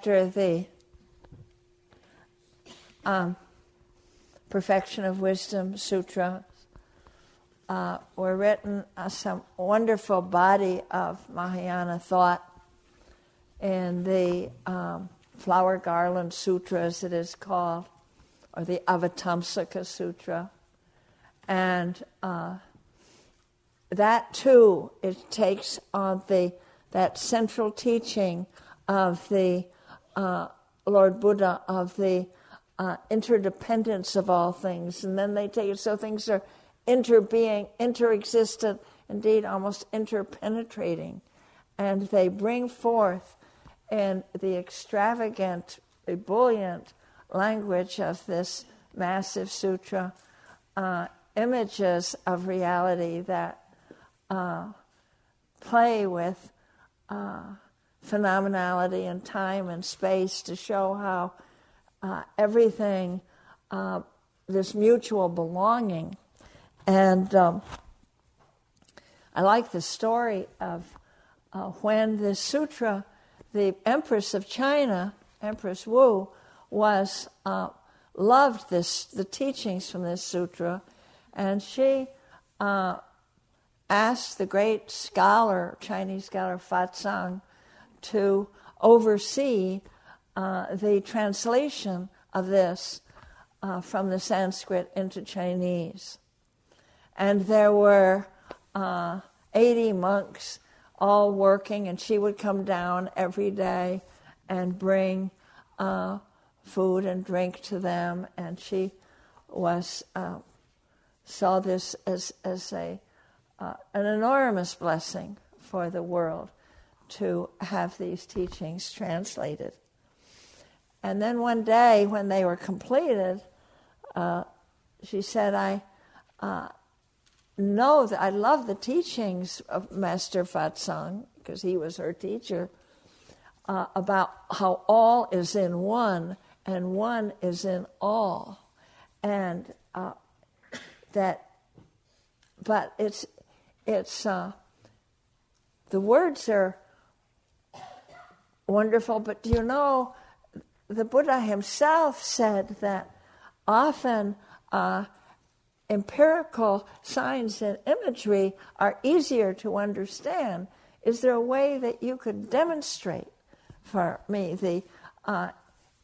after the um, Perfection of Wisdom Sutra uh, were written uh, some wonderful body of Mahayana thought in the um, Flower Garland Sutra, as it is called, or the Avatamsaka Sutra. And uh, that too, it takes on the that central teaching of the uh, Lord Buddha of the uh, interdependence of all things, and then they take it so things are interbeing, interexistent, indeed almost interpenetrating, and they bring forth in the extravagant, ebullient language of this massive sutra uh, images of reality that uh, play with uh, phenomenality and time and space to show how uh, everything, uh, this mutual belonging. And um, I like the story of uh, when this sutra, the Empress of China, Empress Wu, was uh, loved this the teachings from this sutra, and she uh, asked the great scholar, Chinese scholar Fa to oversee uh, the translation of this uh, from the Sanskrit into Chinese. And there were uh, 80 monks all working, and she would come down every day and bring uh, food and drink to them. And she was uh, saw this as, as a, an enormous blessing for the world to have these teachings translated. And then one day, when they were completed, uh, she said, I uh, know that I love the teachings of Master Fatsang, because he was her teacher, uh, about how all is in one and one is in all. And uh, that, but it's, it's, uh, the words are wonderful, but do you know, the Buddha himself said that often uh, empirical signs and imagery are easier to understand. Is there a way that you could demonstrate for me the uh,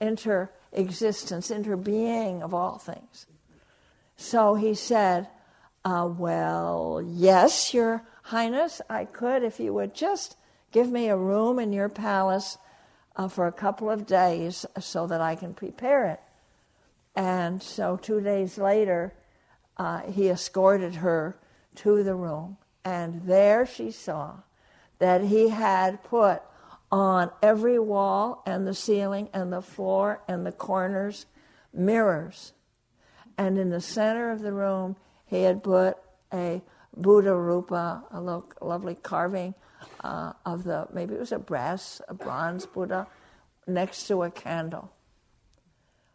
inter-existence, inter-being of all things? So he said, uh, Well, yes, Your Highness, I could if you would just give me a room in your palace uh, for a couple of days so that I can prepare it. And so two days later, uh, he escorted her to the room, and there she saw that he had put on every wall and the ceiling and the floor and the corners mirrors. And in the center of the room, he had put a Buddha Rupa, a lo- lovely carving uh, of the, maybe it was a brass, a bronze Buddha, next to a candle.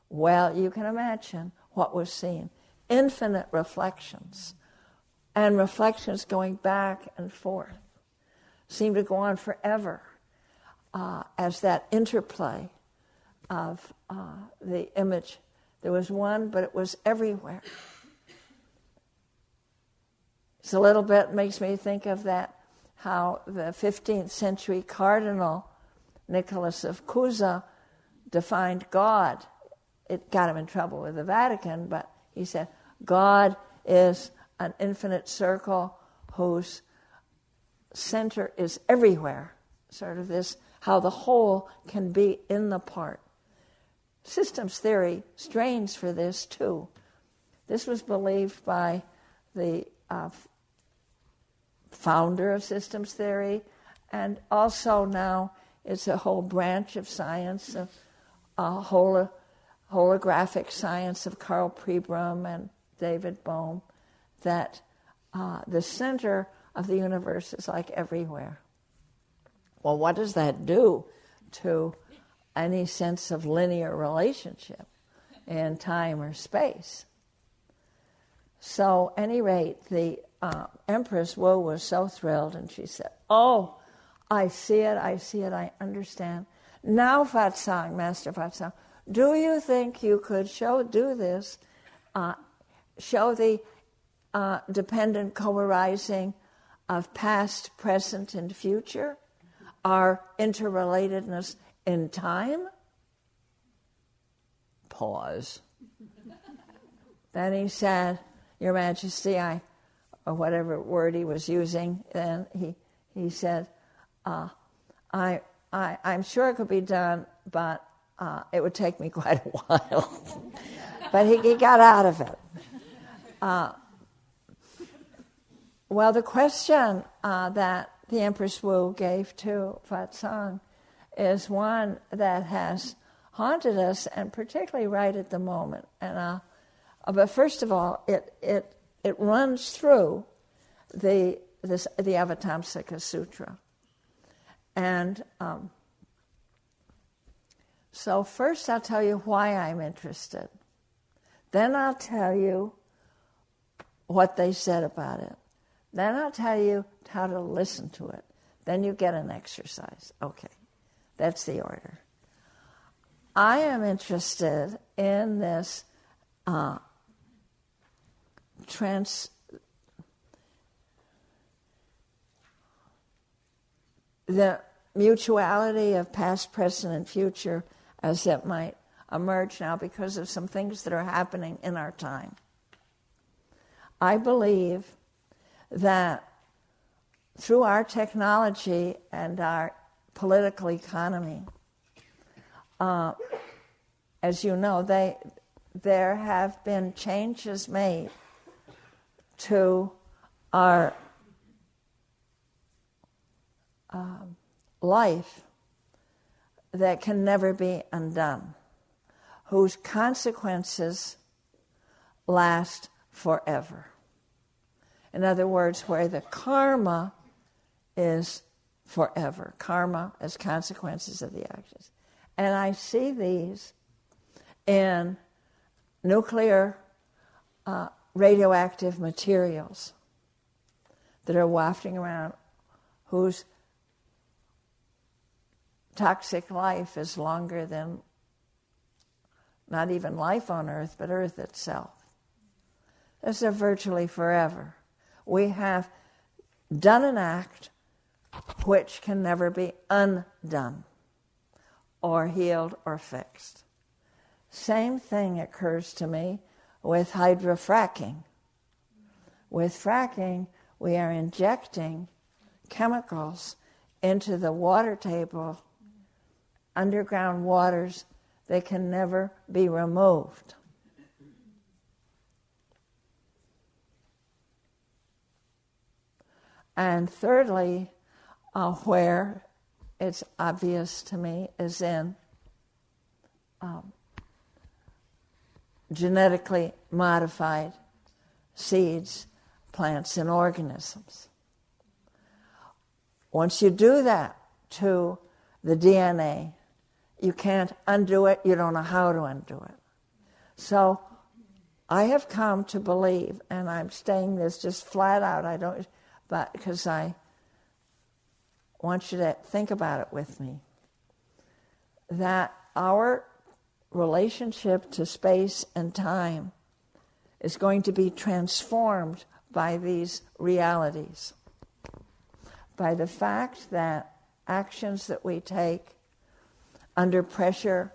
Well, you can imagine what was seen infinite reflections, and reflections going back and forth seem to go on forever uh, as that interplay of uh, the image. There was one, but it was everywhere. It's a little bit makes me think of that how the 15th century cardinal Nicholas of Cusa defined God. It got him in trouble with the Vatican, but he said God is an infinite circle whose center is everywhere. Sort of this, how the whole can be in the part. Systems theory strains for this too. This was believed by the uh, founder of systems theory, and also now it's a whole branch of science, of uh, holo, holographic science of Karl Pribram and David Bohm, that uh, the center of the universe is like everywhere. Well, what does that do to any sense of linear relationship in time or space? So, any rate, the uh, Empress Wu was so thrilled, and she said, "Oh, I see it, I see it, I understand. Now, Fatsang, Master Fatsang, do you think you could show, do this, uh, show the uh, dependent co arising of past, present, and future, our interrelatedness in time? Pause. then he said, Your Majesty, I, or whatever word he was using, then he, he said, uh, I, I, I'm sure it could be done, but uh, it would take me quite a while. but he, he, got out of it. Uh, well, the question uh, that the Empress Wu gave to Fatsang is one that has haunted us, and particularly right at the moment. And uh, but first of all, it it it runs through the this, the Avatamsaka Sutra, and um, so first I'll tell you why I'm interested. Then I'll tell you what they said about it. Then I'll tell you how to listen to it. Then you get an exercise. Okay, that's the order. I am interested in this uh, trans. The mutuality of past, present, and future as it might emerge now because of some things that are happening in our time. I believe that through our technology and our political economy, uh, as you know, they, there have been changes made to our um, life that can never be undone, whose consequences last forever. In other words, where the karma is forever. Karma as consequences of the actions. And I see these in nuclear uh, radioactive materials that are wafting around, whose toxic life is longer than not even life on Earth, but Earth itself. This is virtually forever. We have done an act which can never be undone or healed or fixed. Same thing occurs to me with hydrofracking. With fracking, we are injecting chemicals into the water table underground waters, they can never be removed. And thirdly, uh, where it's obvious to me is in um, genetically modified seeds, plants, and organisms. Once you do that to the DNA, you can't undo it. You don't know how to undo it. So I have come to believe, and I'm saying this just flat out. I don't, but because I want you to think about it with me, that our relationship to space and time is going to be transformed by these realities. By the fact that actions that we take under pressure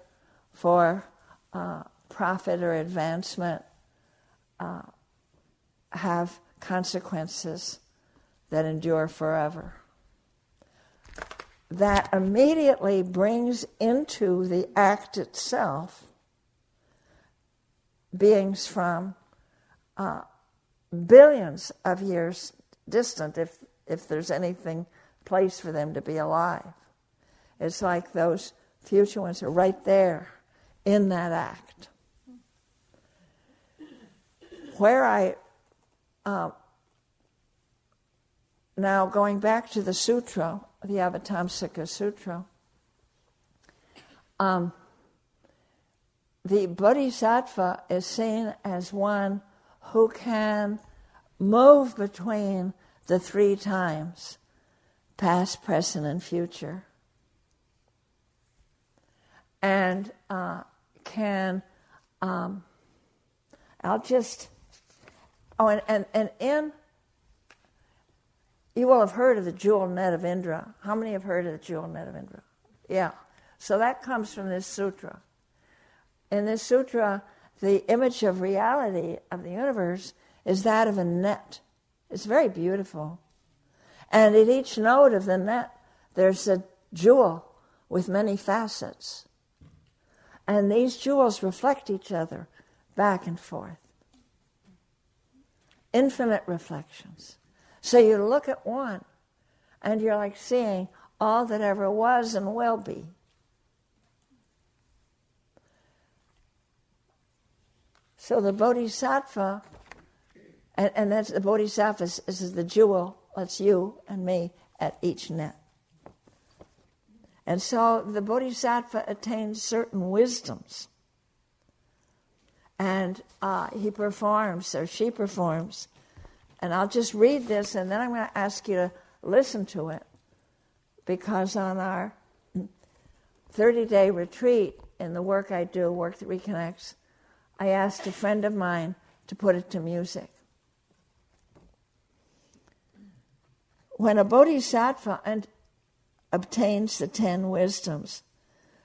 for uh, profit or advancement uh, have consequences that endure forever. That immediately brings into the act itself beings from uh, billions of years distant, if, if there's anything place for them to be alive. It's like those future ones are right there in that act. Where I, uh, now going back to the sutra, the Avatamsaka Sutra, um, the bodhisattva is seen as one who can move between the three times past, present, and future and uh, can. Um, I'll just. Oh, and, and, and in. You will have heard of the jewel net of Indra. How many have heard of the jewel net of Indra? Yeah. So that comes from this sutra. In this sutra, the image of reality of the universe is that of a net. It's very beautiful. And at each node of the net, there's a jewel with many facets. And these jewels reflect each other back and forth. Infinite reflections. So you look at one and you're like seeing all that ever was and will be. So the bodhisattva, and, and that's the bodhisattva is, is the jewel, that's you and me at each net. And so the bodhisattva attains certain wisdoms. And uh, he performs, or she performs. And I'll just read this, and then I'm going to ask you to listen to it. Because on our 30 day retreat in the work I do, Work That Reconnects, I asked a friend of mine to put it to music. When a bodhisattva, obtains the ten wisdoms,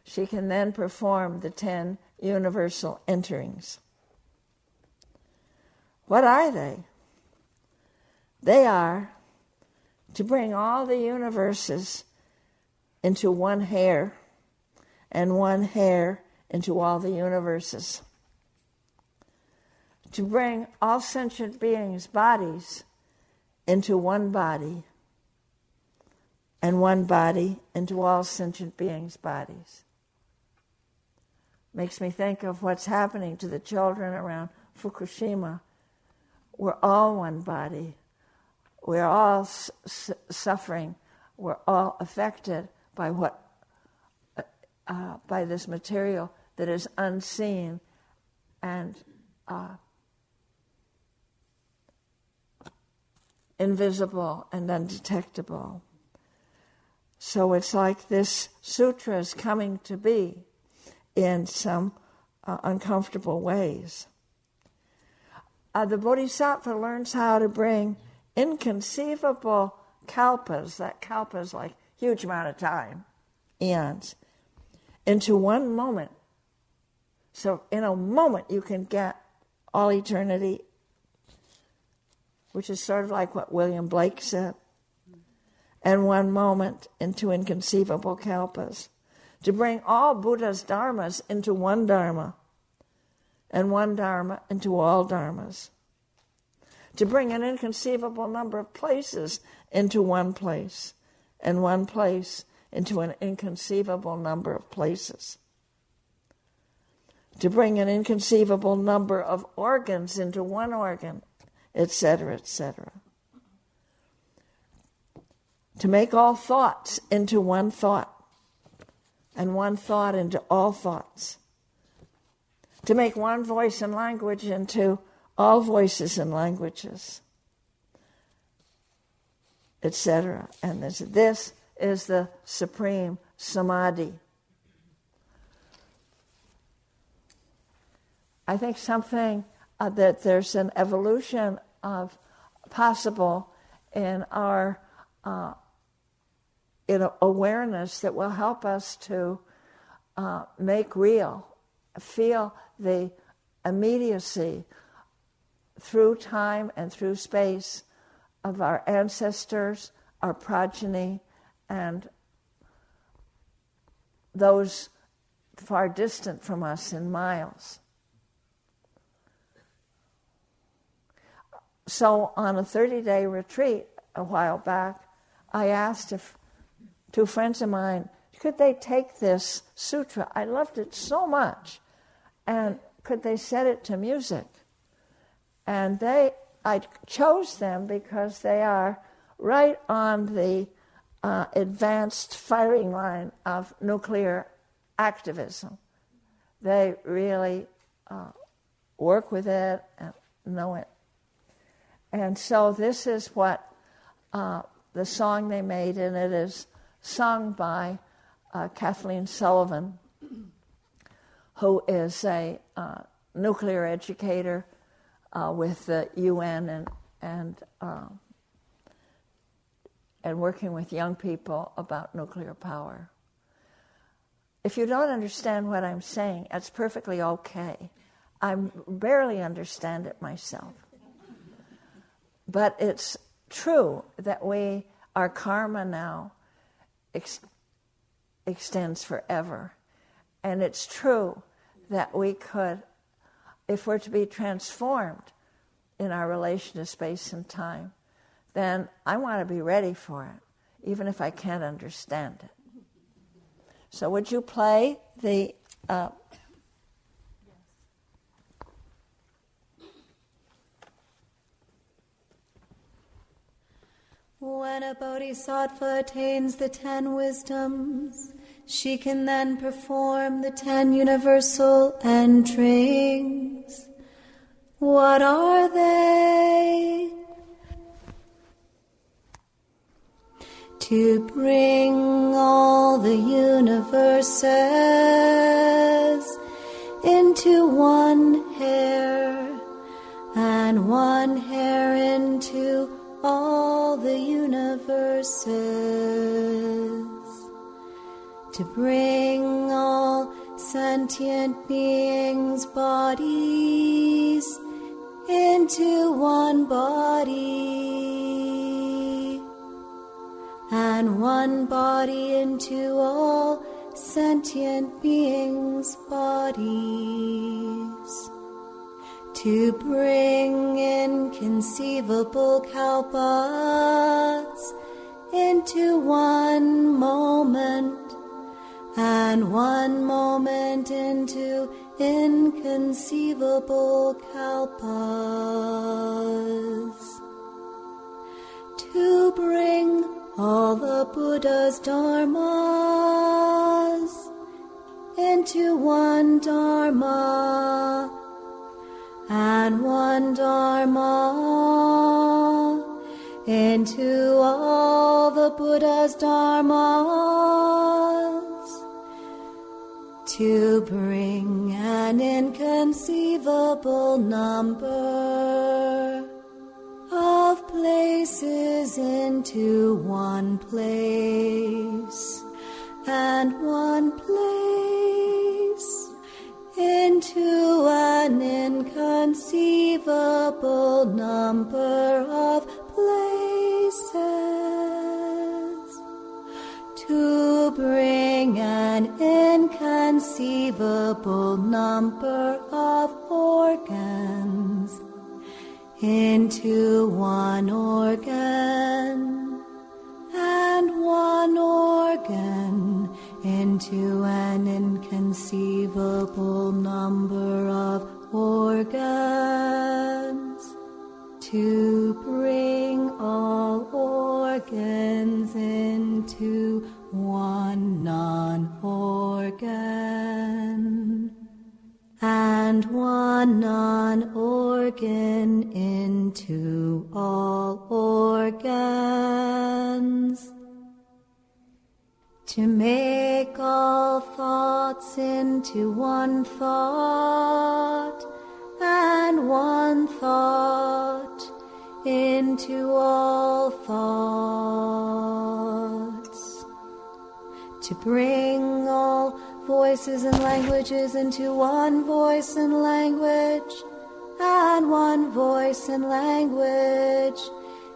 she can then perform the ten universal enterings. What are they? They are to bring all the universes into one hair, and one hair into all the universes. To bring all sentient beings' bodies into one body, and one body into all sentient beings' bodies. Makes me think of what's happening to the children around Fukushima. We're all one body. We're all suffering. We're all affected by what, uh, uh, by this material that is unseen and uh, invisible and undetectable. So it's like this sutra is coming to be in some uh, uncomfortable ways. Uh, the Bodhisattva learns how to bring inconceivable kalpas, that kalpa is like huge amount of time, eons, into one moment. So in a moment you can get all eternity, which is sort of like what William Blake said. And one moment into inconceivable kalpas, to bring all Buddha's dharmas into one dharma, and one dharma into all dharmas, to bring an inconceivable number of places into one place, and one place into an inconceivable number of places, to bring an inconceivable number of organs into one organ, etc., etc to make all thoughts into one thought, and one thought into all thoughts, to make one voice and language into all voices and languages, etc. And this, this is the supreme samadhi. I think something uh, that there's an evolution of possible in our uh, in awareness that will help us to uh, make real, feel the immediacy through time and through space of our ancestors, our progeny, and those far distant from us in miles. So, on a 30 day retreat a while back, I asked if two friends of mine, could they take this sutra? I loved it so much. And could they set it to music? And they, I chose them because they are right on the uh, advanced firing line of nuclear activism. They really uh, work with it and know it. And so this is what uh, the song they made, and it is sung by uh, Kathleen Sullivan. who is a uh, nuclear educator uh, with the UN and and uh, and working with young people about nuclear power. If you don't understand what I'm saying, that's perfectly okay. I barely understand it myself. But it's true that we, our karma now ex- extends forever. And it's true that we could, if we're to be transformed in our relation to space and time, then I want to be ready for it, even if I can't understand it. So, would you play the uh, When a bodhisattva attains the ten wisdoms, she can then perform the ten universal enterings. What are they? To bring all the universes into one hair, and one hair into all the universes to bring all sentient beings' bodies into one body. And one body into all sentient beings' bodies. To bring inconceivable kalpas into one moment. And one moment into inconceivable kalpas to bring all the Buddha's dharmas into one dharma and one Dharma into all the Buddha's Dharmas to bring an inconceivable number of places into one place and one place into an inconceivable number of places. To bring an inconceivable number of organs into one organ and one organ into an inconceivable number of organs to bring all organs into one non-organ and one non-organ into all organs. To make all thoughts into one thought and one thought into all thoughts. To bring all voices and languages into one voice and language and one voice and language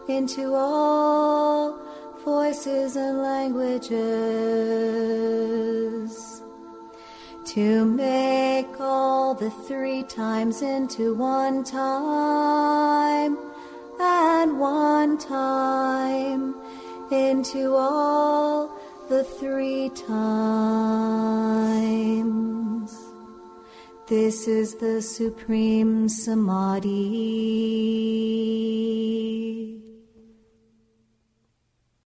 into all voices and languages. To make all the three times into one time and one time into all the three times. This is the supreme samadhi.